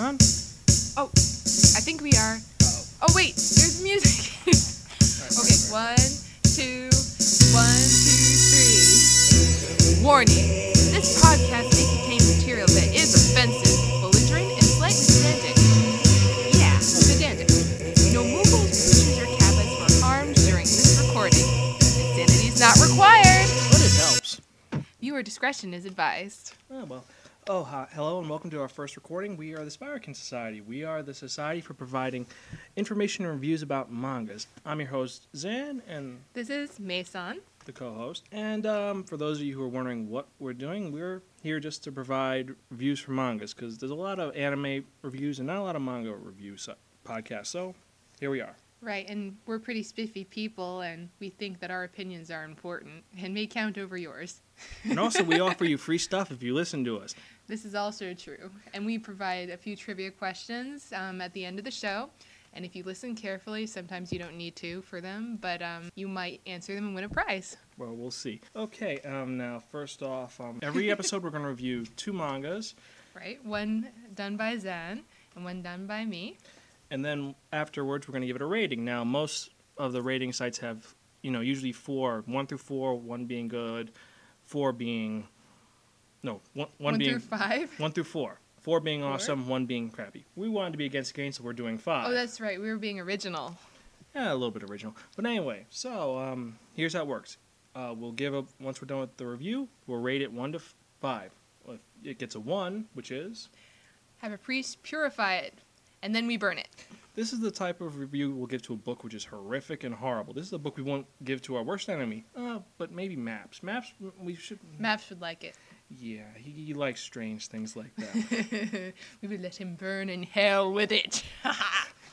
on? Oh, I think we are. Oh wait, there's music. okay, one, two, one, two, three. Warning: This podcast may contain material that is offensive, belligerent, and slightly pedantic. Yeah, pedantic. No moogles, pictures, or tablets were harmed during this recording. Insanity is not required. But it helps. Viewer discretion is advised. Oh, well. Oh, hi. hello and welcome to our first recording. We are the Spiraken Society. We are the society for providing information and reviews about mangas. I'm your host, Zan, and This is Mason. the co-host. And um, for those of you who are wondering what we're doing, we're here just to provide reviews for mangas because there's a lot of anime reviews and not a lot of manga reviews uh, podcasts. So here we are. Right, and we're pretty spiffy people, and we think that our opinions are important and may count over yours. And also, we offer you free stuff if you listen to us. This is also true. And we provide a few trivia questions um, at the end of the show. And if you listen carefully, sometimes you don't need to for them, but um, you might answer them and win a prize. Well, we'll see. Okay, um, now first off, um, every episode we're going to review two mangas, Right? One done by Zan and one done by me. and then afterwards we're going to give it a rating. Now, most of the rating sites have, you know, usually four, one through four, one being good, four being, no, one, one One being through five. one through four, four being Four? awesome, one being crappy. We wanted to be against grain, so we're doing five. Oh, that's right. We were being original. Yeah, a little bit original. But anyway, so um, here's how it works. Uh, we'll give a once we're done with the review, we'll rate it one to f- five. If it gets a one, which is Have a priest purify it, and then we burn it. this is the type of review we'll give to a book which is horrific and horrible. This is a book we won't give to our worst enemy. Uh, but maybe Maps. Maps, we should. Maps would like it. Yeah, he, he likes strange things like that. we would let him burn in hell with it.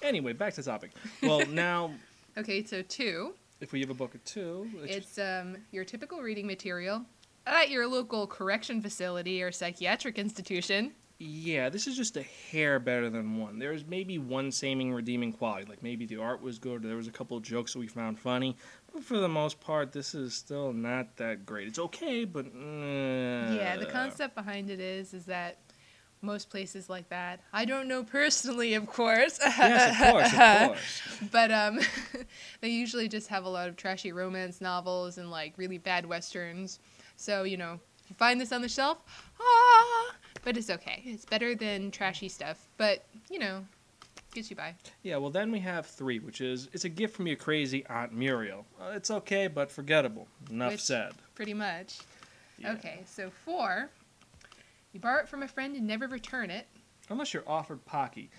anyway, back to the topic. Well, now okay, so two. if we give a book a two, It's um, your typical reading material at your local correction facility or psychiatric institution. Yeah, this is just a hair better than one. There's maybe one saving redeeming quality, like maybe the art was good, or there was a couple of jokes that we found funny, but for the most part, this is still not that great. It's okay, but uh, yeah, the concept behind it is is that most places like that. I don't know personally, of course. Yes, of course, of course. But um, they usually just have a lot of trashy romance novels and like really bad westerns. So you know, if you find this on the shelf, ah, but it's okay. It's better than trashy stuff. But you know, gets you by. Yeah, well, then we have three, which is it's a gift from your crazy Aunt Muriel. Uh, it's okay, but forgettable. Enough Which- said. Pretty much. Yeah. Okay, so four. You borrow it from a friend and never return it. Unless you're offered Pocky.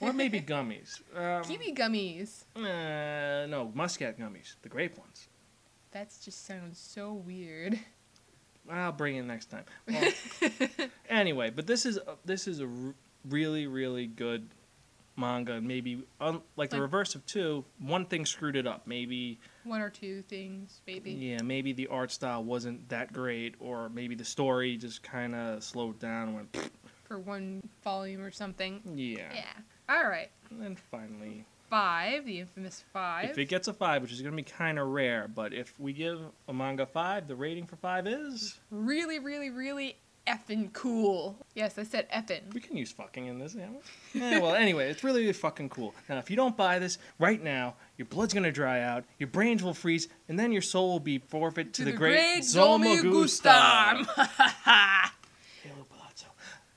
Or maybe gummies. Um, Kiwi gummies. uh, no, muscat gummies. The grape ones. That just sounds so weird. I'll bring it next time. Well, anyway, but this is a, this is a r- really really good manga. Maybe un- like the Like- reverse of two, one thing screwed it up. Maybe One or two things, maybe. yeah, maybe the art style wasn't that great, or maybe the story just kind of slowed down and went. "Pfft." For one volume or something. Yeah. Yeah. All right. And then finally, Five, the infamous five. if it gets a five, which is gonna be kind of rare, but if we give a manga five, the rating for five is really, really, really effing cool. Yes, I said effing. We can use fucking in this, yeah. yeah well, anyway, it's really, fucking cool. Now, if you don't buy this right now, your blood's gonna dry out, your brains will freeze, and then your soul will be forfeit to, the, great, Zolmagustam. Hello, Palazzo.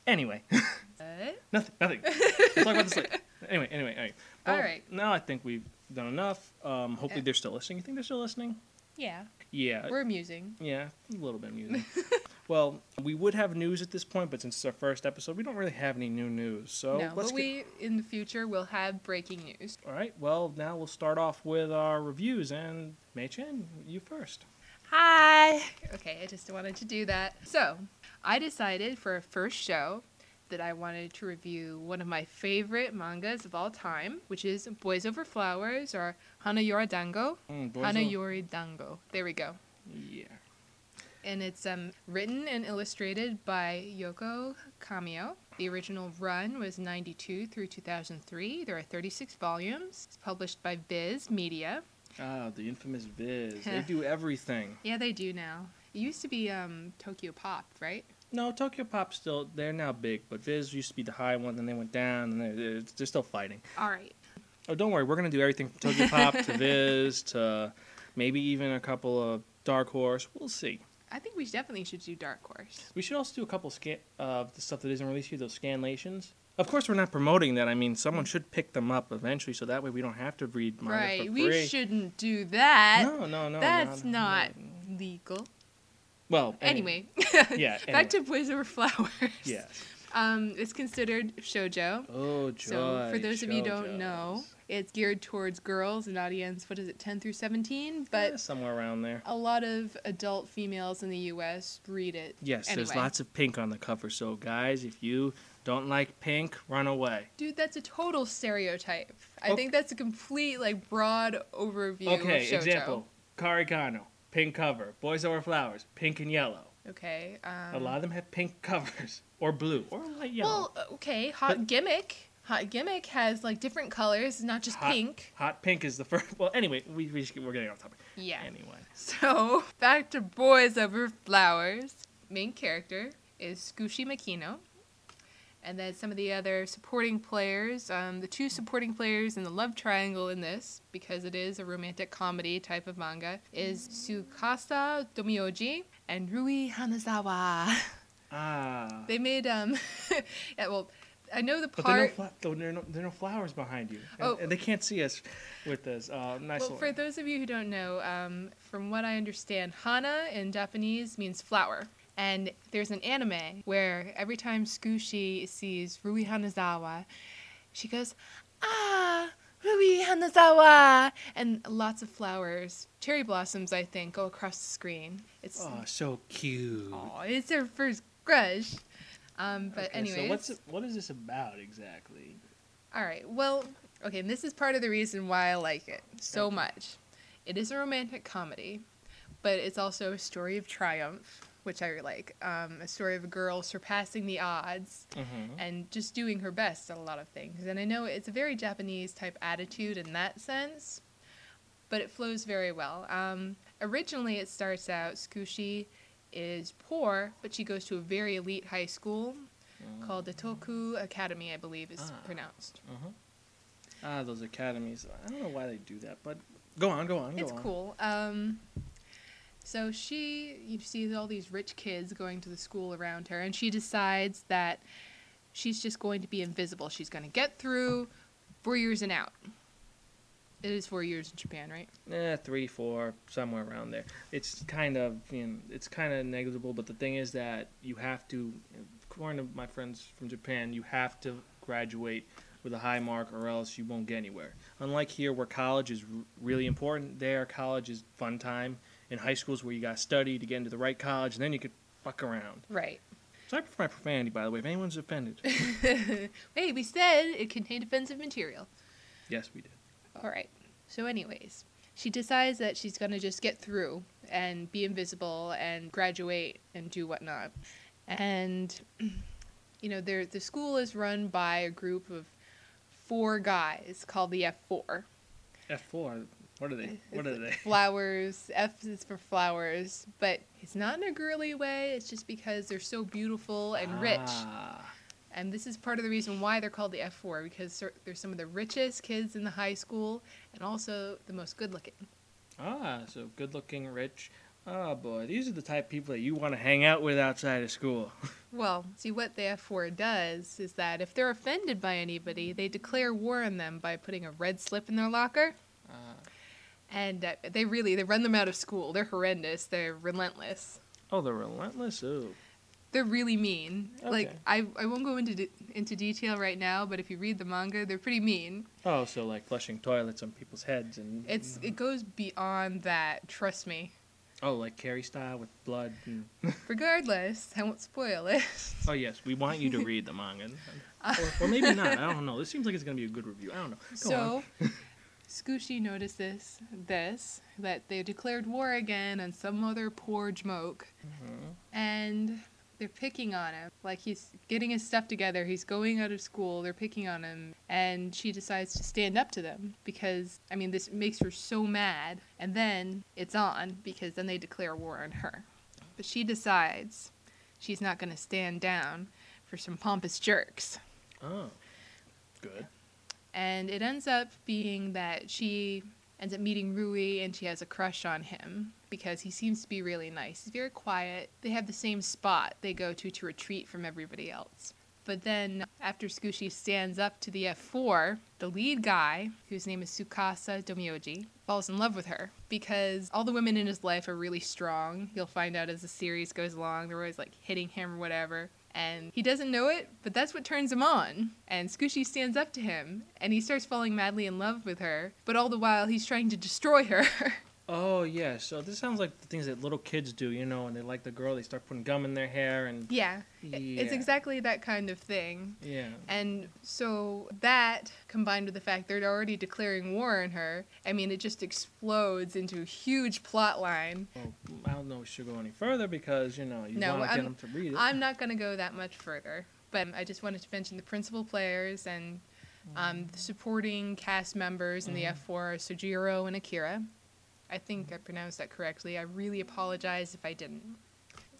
Anyway, nothing, nothing. We'll talk about this later. Anyway, anyway, anyway. Well, All right. Now I think we've done enough. Um, hopefully Yeah. they're still listening. You think they're still listening? Yeah. Yeah. We're amusing. Yeah, a little bit amusing. well, we would have news at this point, but since it's our first episode, we don't really have any new news. So no, let's but get- we in the future will have breaking news. All right. Well, now we'll start off with our reviews, and Mei Chen, you first. Hi. Okay, I just wanted to do that. So, I decided for a first show that I wanted to review one of my favorite mangas of all time, which is Boys Over Flowers or Hana Yori Dango. Mm, boys Hana Yori Dango. There we go. Yeah. And it's um, written and illustrated by Yoko Kamio. The original run was 92 through 2003. There are 36 volumes. It's published by Viz Media. Ah, the infamous Viz. they do everything. Yeah, they do now. It used to be um, Tokyo Pop, right? No, Tokyo Pop still they're now big, but Viz used to be the high one, then they went down, and they're, they're still fighting. All right. Oh, don't worry, we're gonna do everything from Tokyo Pop to Viz to maybe even a couple of Dark Horse. We'll see. I think we definitely should do Dark Horse. We should also do a couple of scan of the stuff that isn't released here, those scanlations. Of course, we're not promoting that. I mean, someone should pick them up eventually, so that way we don't have to read manga right. for We shouldn't do that. no, no, no. That's no, not legal. Well, Anyway, yeah. back to Boys Over Flowers. yes. Um, it's considered shojo. Oh, joy. So for those of you who don't know, it's geared towards girls, an audience. What is it, 10 through 17? Eh, But somewhere around there. a lot of adult females in the U.S. read it. Yes, there's lots of pink on the cover. So, guys, if you don't like pink, run away. Dude, that's a total stereotype. I think that's a complete, like, broad overview Okay, shoujo. example. Karikano, pink cover. Boys Over Flowers, pink and yellow. Okay. Um, a lot of them have pink covers, or blue, or light yellow. Well, uh, okay. Hot But- Gimmick. Hot Gimmick has, like, different colors, not just Hot- pink. Hot pink is the first. Well, anyway, we, we just, we're getting off topic. Yeah. Anyway. So, back to Boys Over Flowers. Main character is Tsukushi Makino. And then some of the other supporting players, um, the two supporting players in the love triangle in this, because it is a romantic comedy type of manga, is Tsukasa Domyoji and Rui Hanazawa. Ah. They made, um, yeah, well, I know the but there are, no part. fla- though there, are no, there are no flowers behind you. And, Oh. and they can't see us with this. Uh, nice Well, little- for those of you who don't know, um, from what I understand, hana in Japanese means flower. And there's an anime where every time Tsukushi sees Rui Hanazawa, she goes, Ah, Rui Hanazawa! And lots of flowers, cherry blossoms, I think, go across the screen. It's Oh, so cute. Aw, it's her first crush. Um, but Okay, anyways, So what's what is this about exactly? all right. Well, okay, and this is part of the reason why I like it so Okay. much. It is a romantic comedy, but it's also a story of triumph, which I like. Um, a story of a girl surpassing the odds Mm-hmm. and just doing her best at a lot of things. And I know it's a very Japanese type attitude in that sense, but it flows very well. Um, originally, it starts out Skushi is poor, but she goes to a very elite high school called the Toku Academy, I believe is Ah. pronounced. Ah, those academies. I don't know why they do that, but go on, go on, go It's on. cool. Um, so she, you see all these rich kids going to the school around her, and she decides that she's just going to be invisible. She's going to get through four years and out. It is four years in Japan, right? Eh, three, four, somewhere around there. It's kind of, you know, it's kind of negligible. But the thing is that you have to, according to my friends from Japan, you have to graduate with a high mark, or else you won't get anywhere. Unlike here, where college is really important, there college is fun time. In high schools, where you got to study to get into the right college, and then you could fuck around. Right. So I prefer my profanity, by the way. If anyone's offended, hey, we said it contained offensive material. yes, we did. All right. So, anyways, she decides that she's going to just get through and be invisible and graduate and do whatnot. And, you know, there the school is run by a group of four guys called the F4. F four. What are they? What are they? Flowers. F is for flowers, but it's not in a girly way. It's just because they're so beautiful and rich. Ah. And this is part of the reason why they're called the F4 because they're- they're some of the richest kids in the high school and also the most good looking. Ah, so good looking, rich. Oh boy, these are the type of people that you want to hang out with outside of school. Well, see what the F4 does is that if they're offended by anybody, they declare war on them by putting a red slip in their locker. Ah. And uh, they really they run them out of school. They're horrendous. They're relentless. oh, they're relentless. Ooh. They're really mean. Okay. Like I, I won't go into de- into detail right now, but if you read the manga, they're pretty mean. Oh, so like flushing toilets on people's heads and It's it goes beyond that. Trust me. oh, like Carrie style with blood. And... Regardless, I won't spoil it. oh yes, we want you to read the manga, or, or maybe not. I don't know. This seems like it's gonna be a good review. I don't know. Go on. so, Scoochie notices this that they declared war again on some other poor jmoke, Mhm. and they're picking on him. Like he's getting his stuff together. He's going out of school. They're picking on him, and she decides to stand up to them because I mean this makes her so mad. And then it's on because then they declare war on her. But she decides she's not going to stand down for some pompous jerks. Oh, good. And it ends up being that she ends up meeting Rui and she has a crush on him because he seems to be really nice. He's very quiet. They have the same spot they go to to retreat from everybody else. But then after Tsukushi stands up to the F4, the lead guy, whose name is Tsukasa Domyoji, falls in love with her because all the women in his life are really strong. You'll find out as the series goes along. They're always like hitting him or whatever. And he doesn't know it, but that's what turns him on. And Tsukushi stands up to him and he starts falling madly in love with her, but all the while he's trying to destroy her. Oh yeah, so this sounds like the things that little kids do, you know, and they like the girl, they start putting gum in their hair and yeah, yeah. it's exactly that kind of thing. Yeah. And so that combined with the fact they're already declaring war on her, I mean, it just explodes into a huge plot line. Well, I don't know if we should go any further because you know you No, want to get them to read it. I'm not going to go that much further, but I just wanted to mention the principal players and um, the supporting cast members in the Mhm. F4 are Sojiro and Akira. I think I pronounced that correctly. I really apologize if I didn't.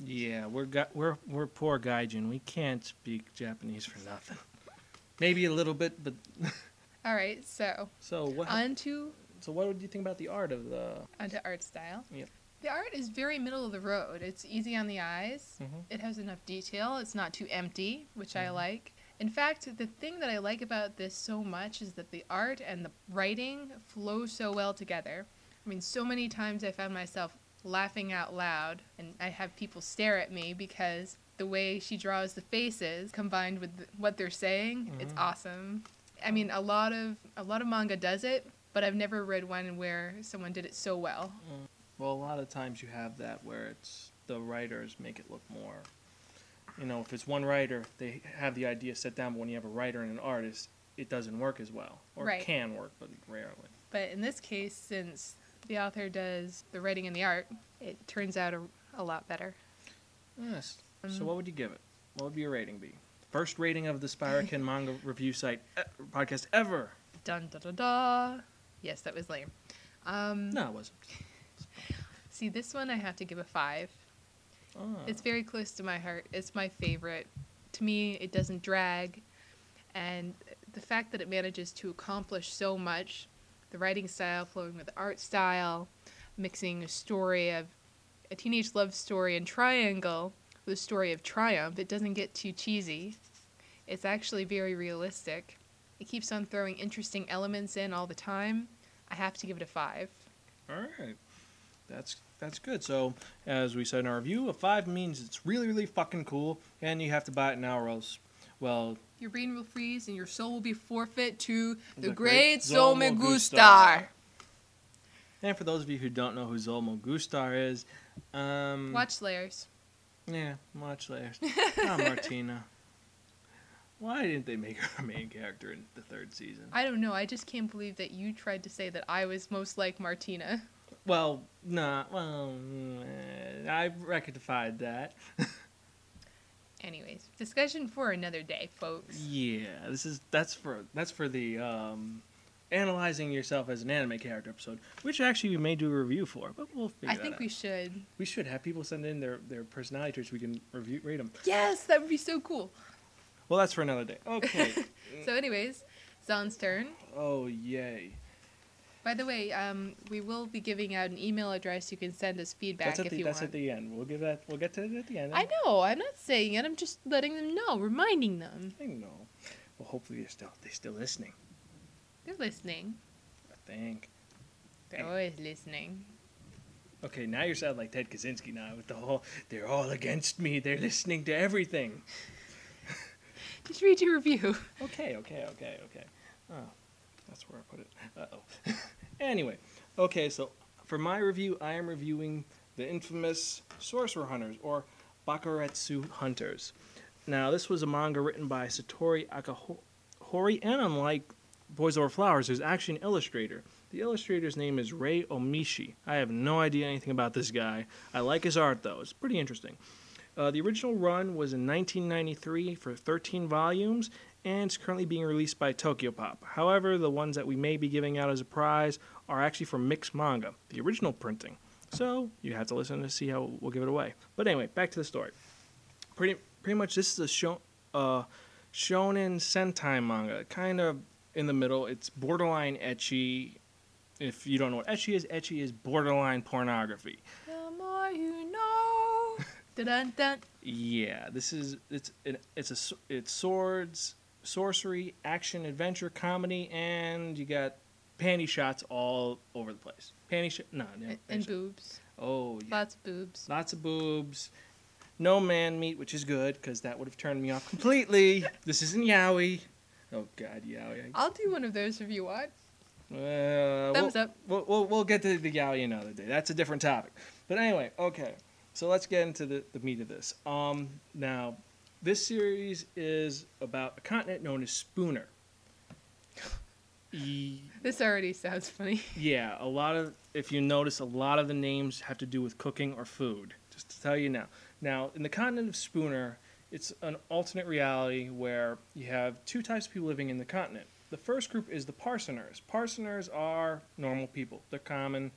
Yeah, we're gu- we're we're poor gaijin. We can't speak Japanese for nothing. Maybe a little bit, but All right, so so what? on to so what would you think about the art of the? onto art style. Yep. The art is very middle of the road. It's easy on the eyes. Mm-hmm. It has enough detail. It's not too empty, which I Mhm. like. In fact, the thing that I like about this so much is that the art and the writing flow so well together. I mean, so many times I found myself laughing out loud, and I have people stare at me because the way she draws the faces combined with what they're saying, it's Mhm. awesome. I mean, a lot of a lot of manga does it, but I've never read one where someone did it so well. Well, a lot of times you have that where it's the writers make it look more. You know, if it's one writer, they have the idea set down, but when you have a writer and an artist, it doesn't work as well, or Right. it can work, but rarely. But in this case, since the author does the writing and the art, it turns out a, a lot better. Yes. So Mhm. what would you give it? What would your rating be? First rating of the Spiraken manga review site e- podcast ever. Dun da da da. Yes, that was lame. Um, No, it wasn't. See, this one I have to give a five. Ah. It's very close to my heart. It's my favorite. To me, it doesn't drag. And the fact that it manages to accomplish so much the writing style flowing with the art style, mixing a story of a teenage love story and triangle with a story of triumph, it doesn't get too cheesy. It's actually very realistic. It keeps on throwing interesting elements in all the time. I have to give it a five. All right. That's that's good. So, as we said in our review, a five means it's really, really fucking cool, and you have to buy it now, or else, well, Your brain will freeze and your soul will be forfeit to the, The great great Zolme Zolmo Gustar. Gustar. and for those of you who don't know who Zolmo Gustar is, um, Watch Slayers. Yeah, watch later. Ah, Martina. Why didn't they make her a main character in the third season? I don't know. I just can't believe that you tried to say that I was most like Martina. Well, nah. Well, mm, I rectified that. Anyways, discussion for another day, folks. Yeah, this is that's for that's for the um, analyzing yourself as an anime character episode, which actually we may do a review for, but we'll figure I think out. we should. we should have people send in their their personality traits. We can review rate them. Yes, that would be so cool. Well, that's for another day. Okay. So, anyways, Zon's turn. oh yay! By the way, um, we will be giving out an email address you can send us feedback That's at if the you that's want. at the end. We'll give that. We'll get to it at the end. I know. I'm not saying it. I'm just letting them know, reminding them. I know. Well, hopefully they're still they're still listening. They're listening. I think. They're Hey. always listening. Okay, now you sound like Ted Kaczynski now with the whole. They're all against me. They're listening to everything. Just read your review. Okay, okay, okay, okay. Oh, that's where I put it. Uh oh. anyway, okay, so for my review, I am reviewing the infamous Sorcerer Hunters or Bakuretsu Hunters. Now, this was a manga written by Satoru Akahori, and unlike Boys Over Flowers, there's actually an illustrator. The illustrator's name is Rei Omishi. I have no idea anything about this guy. I like his art, though. It's pretty interesting. Uh, the original run was in 1993 for 13 volumes, and it's currently being released by Tokyopop. However, the ones that we may be giving out as a prize are actually from Mixx Manga, the original printing. So you have to listen to see how we'll give it away. But anyway, back to the story. pretty pretty much this is a show, uh, shonen sentai manga, kind of in the middle. It's borderline ecchi. If you don't know what ecchi is, ecchi is borderline pornography. The more you know. dun dun. Yeah, this is it's it, it's a it's swords, sorcery, action, adventure, comedy, and you got panty shots all over the place. Panty shot, no, no And, and boobs. Oh, yeah. Lots of boobs. lots of boobs. No man meat, which is good because that would have turned me off completely. this isn't yaoi. Oh God, yaoi. I'll do one of those if you want. Uh, Thumbs we'll, up. We'll, we'll, we'll get to the yaoi another day. That's a different topic. But anyway, okay. So let's get into the, the meat of this. Um, now, this series is about a continent known as Spooner. E- This already sounds funny. yeah, a lot of if you notice, a lot of the names have to do with cooking or food. Just to tell you now. Now, in the continent of Spooner, it's an alternate reality where you have two types of people living in the continent. The first group is the Parsoners. Parsoners are normal people. They're common,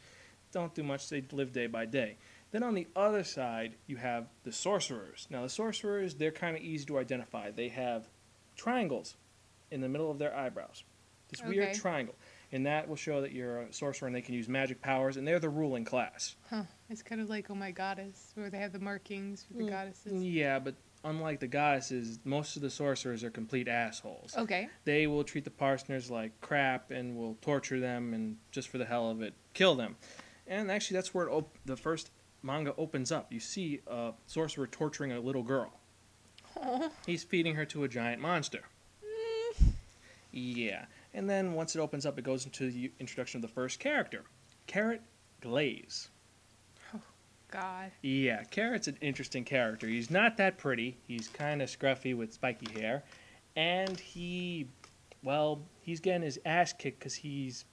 don't do much. They live day by day. Then on the other side, you have the sorcerers. Now, the sorcerers, they're kind of easy to identify. They have triangles in the middle of their eyebrows. This weird triangle. And that will show that you're a sorcerer and they can use magic powers, and they're the ruling class. Huh. It's kind of like Oh My Goddess, where they have the markings for the Mm, goddesses. Yeah, but unlike the goddesses, most of the sorcerers are complete assholes. Okay. They will treat the parsoners like crap and will torture them and just for the hell of it, kill them. And actually, that's where it op- the first manga opens up. You see a sorcerer torturing a little girl. Oh. He's feeding her to a giant monster. Mm. Yeah. And then once it opens up, it goes into the introduction of the first character, Carrot Glaze. Oh, God. Yeah, Carrot's an interesting character. He's not that pretty. He's kind of scruffy with spiky hair. And he, well, he's getting his ass kicked because he's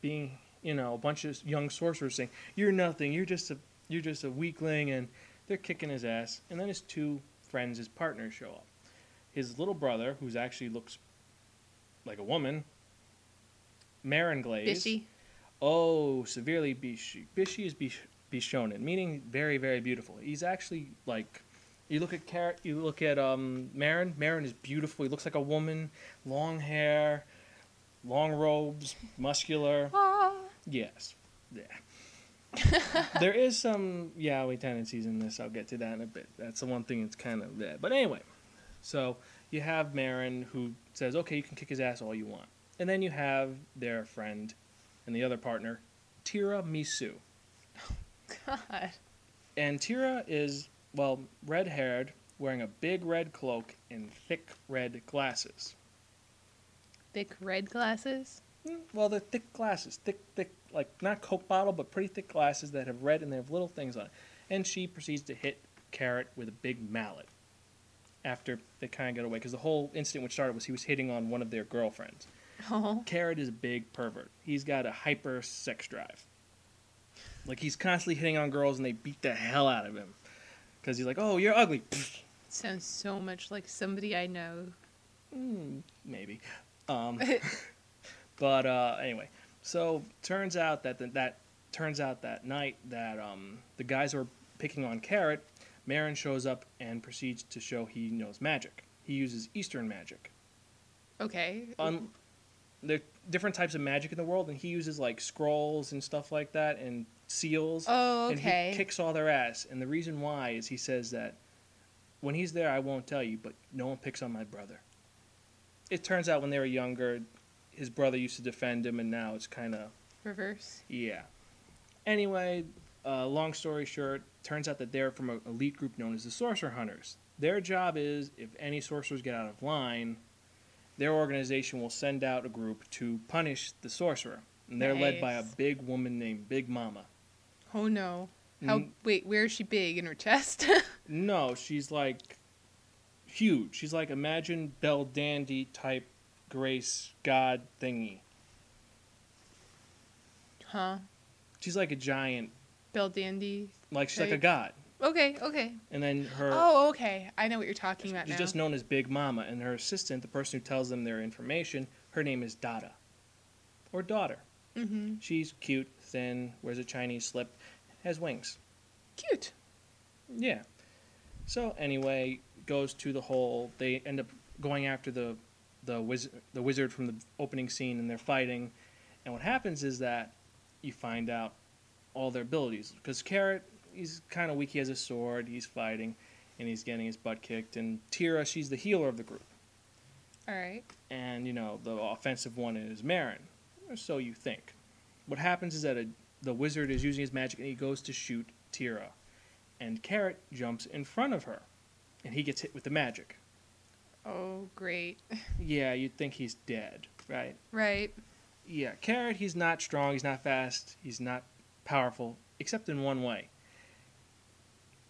being, you know, a bunch of young sorcerers saying, "You're nothing. You're just a, you're just a weakling," and they're kicking his ass. And then his two friends, his partners, show up. His little brother, who's actually looks like a woman, Marin Glaze. Fishy. Oh, severely bishi. Bishi is bish, bishonen, meaning very, very beautiful. He's actually like, you look at Carrot, you look at um Marin. Marin is beautiful. He looks like a woman, long hair, long robes, muscular. Ah. Yes, yeah. there is some yaoi tendencies in this. I'll get to that in a bit. That's the one thing that's kind of there. But anyway, so you have Marin who says, "Okay, you can kick his ass all you want," and then you have their friend and the other partner, Tira Misu. God. And Tira is, well, red haired, wearing a big red cloak and thick red glasses. Thick red glasses. Mm, Well, they're thick glasses. Thick, thick, like not Coke bottle, but pretty thick glasses that have red and they have little things on it. And she proceeds to hit Carrot with a big mallet after they kind of get away. Because the whole incident which started was he was hitting on one of their girlfriends. Oh. Carrot is a big pervert. He's got a hyper sex drive. Like he's constantly hitting on girls and they beat the hell out of him. Because he's like, oh, you're ugly. Sounds so much like somebody I know. Mm, maybe. Um, but uh, anyway, so turns out that the, that turns out that night that um, the guys were picking on Carrot, Marin shows up and proceeds to show he knows magic. He uses Eastern magic. Okay. Un- there are different types of magic in the world, and he uses like scrolls and stuff like that, and seals. oh, And he kicks all their ass. And the reason why is he says that when he's there, I won't tell you, but no one picks on my brother. It turns out when they were younger, his brother used to defend him, and now it's kind of, Reverse. yeah. Anyway, uh, long story short, turns out that they're from an elite group known as the Sorcerer Hunters. Their job is if any sorcerers get out of line, their organization will send out a group to punish the sorcerer. And they're led by a big woman named Big Mama. Oh no. How? Mm. Wait, where is she big in her chest? No, she's like huge. She's like imagine Belldandy type Grace God thingy. huh? She's like a giant, Belldandy. like she's like a god. Okay. Okay. And then her, Oh, okay. I know what you're talking about she's now. just known as Big Mama, and her assistant, the person who tells them their information, her name is Dada, or daughter. mm-hmm. She's cute, thin, wears a Chinese slip, has wings. Cute. Yeah. So anyway, goes to the hole. They end up going after the the wizard the wizard from the opening scene, and they're fighting. And what happens is that you find out all their abilities because Carrot he's kind of weak. He has a sword. He's fighting, and he's getting his butt kicked. And Tira, she's the healer of the group. All right. And you know the offensive one is Marin, or so you think. What happens is that a, the wizard is using his magic, and he goes to shoot Tira, and Carrot jumps in front of her, and he gets hit with the magic. Oh, great. Yeah, you'd think he's dead, right? Right. Yeah, Carrot, he's not strong, he's not fast, he's not powerful, except in one way.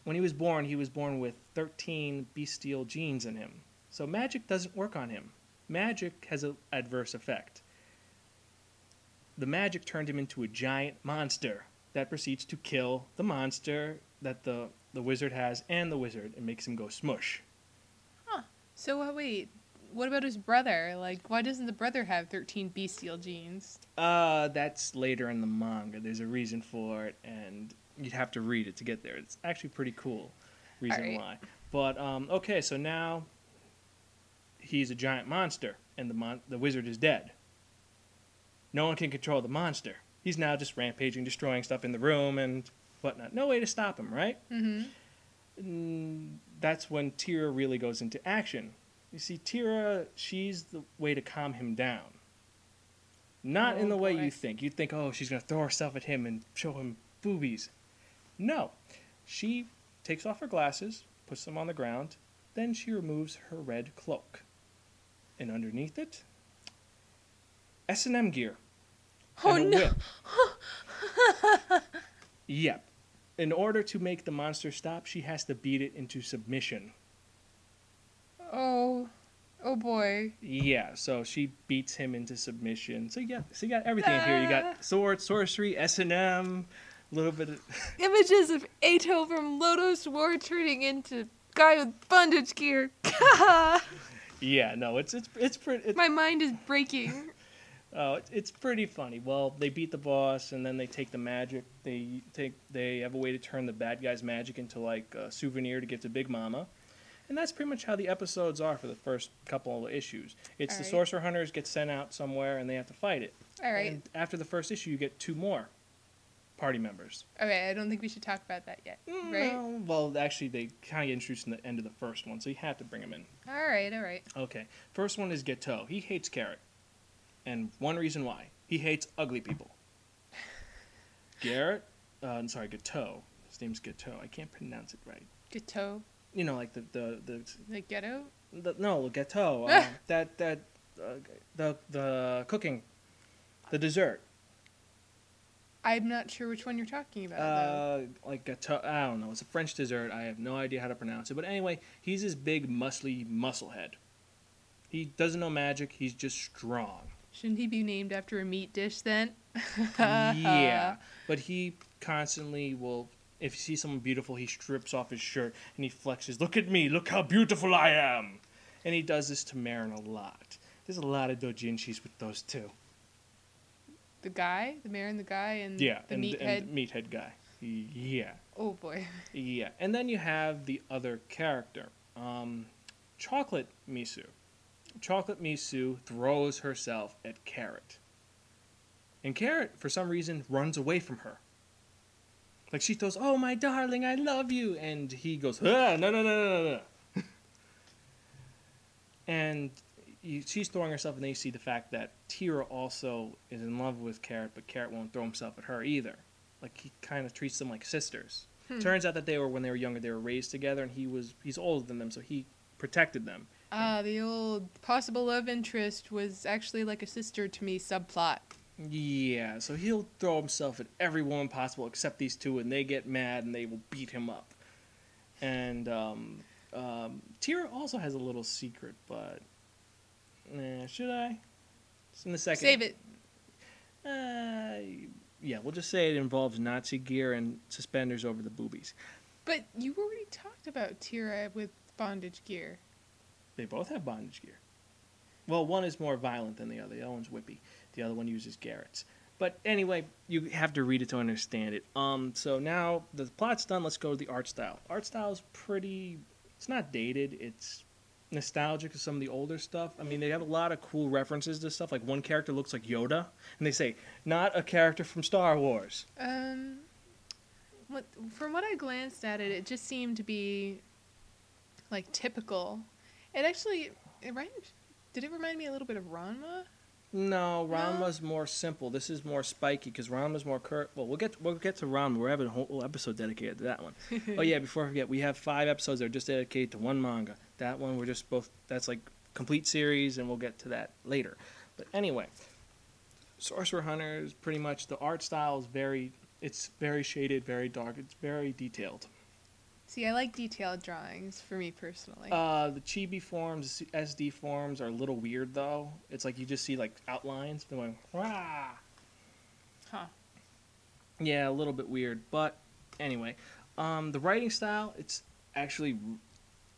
When he was born, he was born with 13 bestial genes in him. So magic doesn't work on him. Magic has an adverse effect. The magic turned him into a giant monster that proceeds to kill the monster that the, the wizard has and the wizard and makes him go smush. So uh, wait, what about his brother? Like, why doesn't the brother have 13 bestial genes? Uh, that's later in the manga. There's a reason for it, and you'd have to read it to get there. It's actually pretty cool. Reason Alright. why. But um, okay, so now he's a giant monster, and the mon- the wizard is dead. No one can control the monster. He's now just rampaging, destroying stuff in the room and whatnot. No way to stop him, right? Mm-hmm. Mm, that's when Tira really goes into action. You see, Tira, she's the way to calm him down. Not in Oh, the way you think. You think, oh, she's going to throw herself at him and show him boobies. No. She takes off her glasses, puts them on the ground, then she removes her red cloak. And underneath it, S&M gear. Oh no! Yep. In order to make the monster stop, she has to beat it into submission. Oh, oh boy. Yeah, so she beats him into submission. So you got, so you got everything in here. You got sword, sorcery, S and M, a little bit of Images of Ato from Lodoss War turning into guy with bondage gear. yeah. No, it's it's it's pretty. It's, My mind is breaking. Oh, it's, it's pretty funny. Well, they beat the boss, and then they take the magic. They take they have a way to turn the bad guy's magic into like a souvenir to give to Big Mama. And that's pretty much how the episodes are for the first couple of issues. It's the sorcerer hunters get sent out somewhere and they have to fight it. All right. And after the first issue, you get two more party members. Okay, I don't think we should talk about that yet. Mm, Right? No, well, actually, they kind of get introduced in the end of the first one, so you have to bring them in. All right, all right. Okay, first one is Gateau. He hates Carrot, and one reason why he hates ugly people. Garrett, uh, I'm sorry, Gateau. His name's Gateau. I can't pronounce it right. Ghetto? You know, like the the the, The ghetto? the no Gateau. Uh, that that uh, the the cooking, the dessert. I'm not sure which one you're talking about, though. Uh, like Gateau. I don't know. It's a French dessert. I have no idea how to pronounce it. But anyway, he's this big, muscly muscle head. He doesn't know magic. He's just strong. Shouldn't he be named after a meat dish then? yeah, but he constantly will. If he sees someone beautiful, he strips off his shirt and he flexes. Look at me! Look how beautiful I am! And he does this to Marin a lot. There's a lot of dojinshis with those two. The guy? The Marin, the guy and Yeah, the and, meathead? and the meathead guy. Yeah, Oh boy. yeah. And then you have the other character, um, Chocolate Misu. Chocolate Misu throws herself at Carrot. And Carrot, for some reason, runs away from her. Like she throws, "Oh my darling, I love you," and he goes, ah, "No, no, no, no, no, no." and you, she's throwing herself, and then you see the fact that Tira also is in love with Carrot, but Carrot won't throw himself at her either. Like he kind of treats them like sisters. Hmm. Turns out that they were when they were younger, they were raised together, and he was he's older than them, so he protected them. Ah, the old possible love interest was actually like a sister to me subplot. Yeah, so he'll throw himself at every woman possible except these two, and they get mad and they will beat him up. And um, um, Tira also has a little secret, but eh, should I? It's in the second. Save it. Uh, yeah, we'll just say it involves Nazi gear and suspenders over the boobies. But you already talked about Tira with bondage gear. They both have bondage gear. Well, one is more violent than the other. The other one's whippy. The other one uses Garrett's. But anyway, you have to read it to understand it. Um, so now the plot's done. Let's go to the art style. Art style is pretty. It's not dated. It's nostalgic of some of the older stuff. I mean, they have a lot of cool references to stuff. Like one character looks like Yoda, and they say not a character from Star Wars. Um, what from what I glanced at it, it just seemed to be like typical. It actually, it right, did it remind me a little bit of Ranma? No, Ranma's more simple. This is more spiky because Ranma's more cur- Well, we'll get we'll get to Ranma. We're having a whole episode dedicated to that one. oh yeah, before I forget, we have five episodes that are just dedicated to one manga. That one we're just both. That's like complete series, and we'll get to that later. But anyway, Sorcerer Hunter is pretty much the art style is very. It's very shaded, very dark. It's very detailed. See, I like detailed drawings for me personally. Uh, the chibi forms, SD forms are a little weird though. It's like you just see like outlines going, Wah! huh. Yeah, a little bit weird, but anyway, um, the writing style it's actually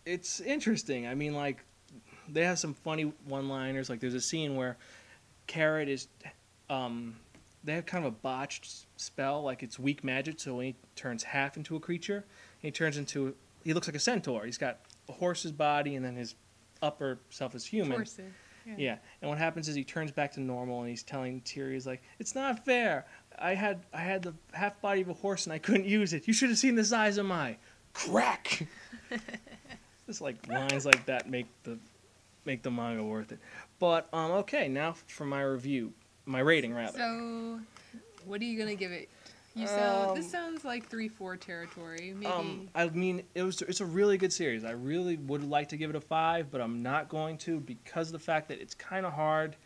it's interesting. I mean, like they have some funny one-liners. Like there's a scene where Carrot is, um, they have kind of a botched spell, like it's weak magic. So when he turns half into a creature, he turns into he looks like a centaur. He's got a horse's body, and then his upper self is human. Yeah. Yeah, and what happens is he turns back to normal, and he's telling Tyr, he's like, "It's not fair. I had I had the half body of a horse, and I couldn't use it. You should have seen the size of my crack." Just like lines like that make the make the manga worth it. But um, okay, now for my review, my rating rather. So, what are you gonna give it? You sound. this Um, sounds like three four territory. Maybe. Um, I mean, it was it's a really good series. I really would like to give it a five, but I'm not going to because of the fact that it's kind of hard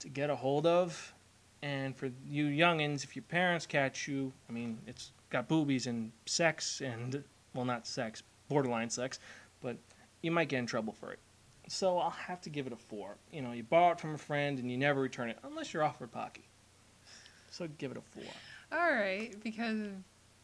to get a hold of. And for you youngins, if your parents catch you, I mean, it's got boobies and sex and well, not sex, borderline sex, but you might get in trouble for it. So I'll have to give it a four. You know, you borrow it from a friend and you never return it unless you're offered pocky. So give it a four. All right, because of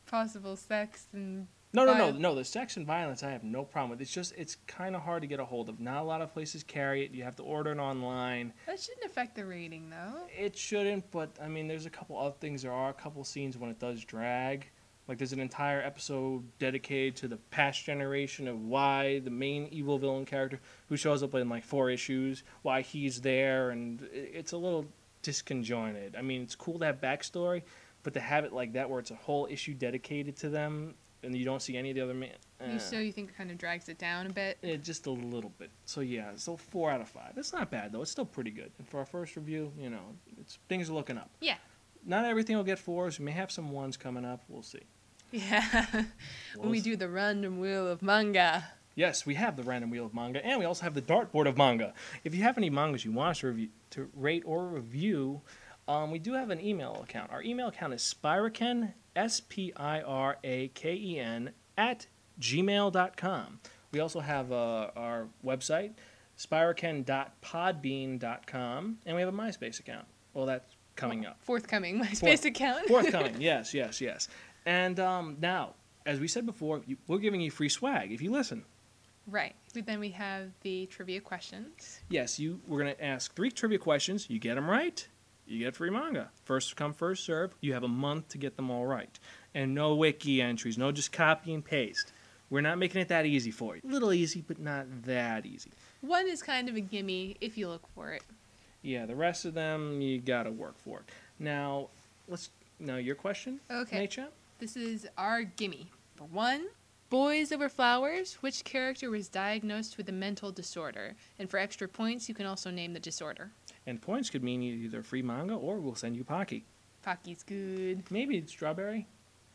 possible sex and No, no, no, no. The sex and violence, I have no problem with. It's just it's kind of hard to get a hold of. Not a lot of places carry it. You have to order it online. that shouldn't affect the rating though. It shouldn't, but I mean, there's a couple other things. There are a couple scenes when it does drag. Like there's an entire episode dedicated to the past generation of why the main evil villain character, who shows up in like four issues, why he's there, and it's a little disconjointed. I mean, it's cool to have backstory, but to have it like that, where it's a whole issue dedicated to them, and you don't see any of the other man. You eh. so you think it kind of drags it down a bit? Yeah, just a little bit. So yeah, so four out of five. It's not bad though. It's still pretty good. And for our first review, you know, it's things are looking up. Yeah. Not everything will get fours. We may have some ones coming up. We'll see. Yeah. when we do the random wheel of manga. Yes, we have the random wheel of manga, and we also have the dartboard of manga. If you have any mangas you want us to, review, to rate or review, um, we do have an email account. Our email account is spiraken, S P I R A K E N, at gmail.com. We also have uh, our website, spiraken.podbean.com, and we have a MySpace account. Well, that's coming up. Forthcoming MySpace Forth- account. Forthcoming, yes, yes, yes. And um, now, as we said before, you, we're giving you free swag if you listen. right. But then we have the trivia questions. Yes, you. We're gonna ask three trivia questions. You get them right, you get free manga. First come, first serve. You have a month to get them all right, and no wiki entries. No just copy and paste. We're not making it that easy for you. A little easy, but not that easy. One is kind of a gimme if you look for it. Yeah, the rest of them you gotta work for it. Now, let's. Now your question, Okay. Nacha? This is our gimme. For one, Boys Over Flowers, which character was diagnosed with a mental disorder? And for extra points, you can also name the disorder. And points could mean either free manga or we'll send you Pocky. Pocky's good. Maybe it's strawberry.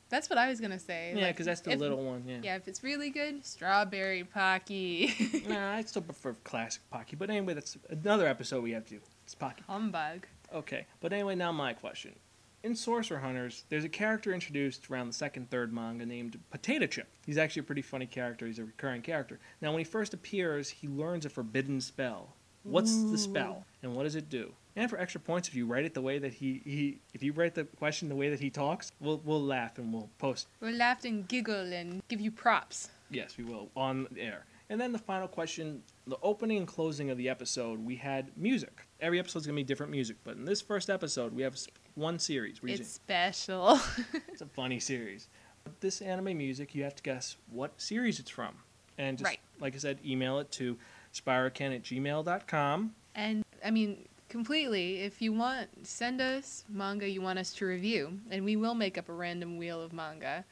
That's what I was gonna say. Yeah, like, because that's the if- little one. Yeah. Yeah, if it's really good, strawberry Pocky. Nah, I still prefer classic Pocky. But anyway, that's another episode we have to do. It's Pocky. Humbug. Okay, but anyway, now my question. In Sorcerer Hunters, there's a character introduced around the second, third manga named Potato Chip. He's actually a pretty funny character. He's a recurring character. Now, when he first appears, he learns a forbidden spell. What's Ooh. the mm. spell, and what does it do? And for extra points, if you write it the way that he, he if you write the question the way that he talks, we'll we'll laugh and we'll post. We'll laugh and giggle and give you props. Yes, we will on air. And then the final question, the opening and closing of the episode, we had music. Every episode's gonna be different music, but in this first episode, we have one series. We're It's special. it's a funny series. But This anime music, you have to guess what series it's from. And just, Right. like I said, email it to spiraken at gmail.com. and I mean, completely. If you want, send us manga you want us to review, and we will make up a random wheel of manga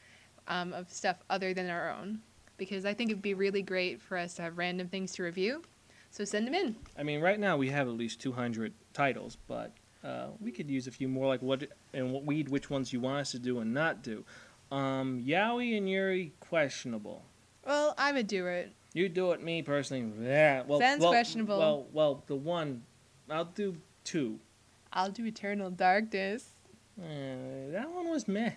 um, of stuff other than our own. Because I think it'd be really great for us to have random things to review. So send them in. I mean, right now we have at least 200 titles, but uh, we could use a few more, like what and what weed, which ones you want us to do and not do. Um, Yaoi and Yuri, questionable. Well, I would do it. You do it, me personally. Yeah, well, Sounds well, questionable. Well, well, the one, I'll do two. I'll do Eternal Darkness. Uh, that one was meh.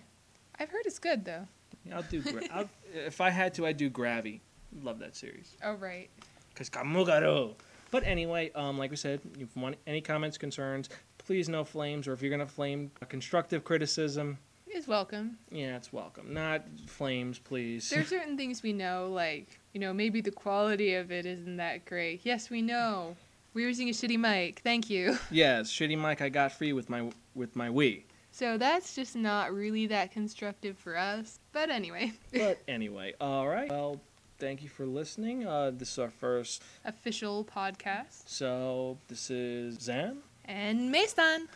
I've heard it's good though. I'll do. Gra- I'll, if I had to, I'd do Gravy. Love that series. Oh right. Cause Kamugaro. But anyway, um, like we said, if you want any comments, concerns, please no flames, or if you're gonna flame constructive criticism, It's welcome. yeah, it's welcome. Not flames, please. There are certain things we know, like, you know, maybe the quality of it isn't that great. Yes, we know. We're using a shitty mic. Thank you. yes, shitty mic I got free with my with my Wii. So that's just not really that constructive for us. But anyway, But anyway, all right. Well, thank you for listening. Uh, this is our first. official podcast. So this is Zan. And Mason.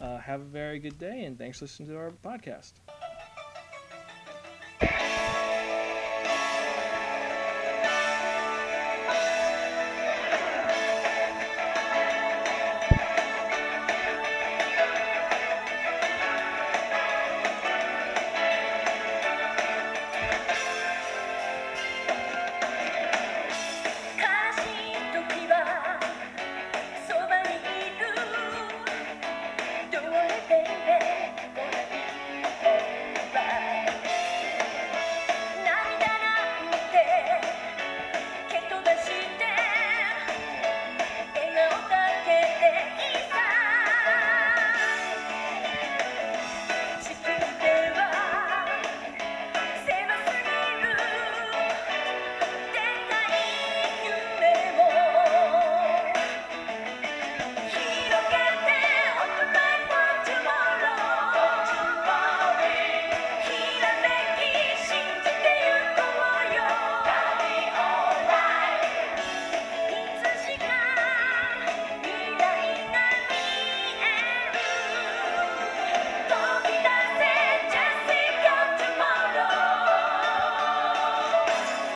Uh, have a very good day, and thanks for listening to our podcast.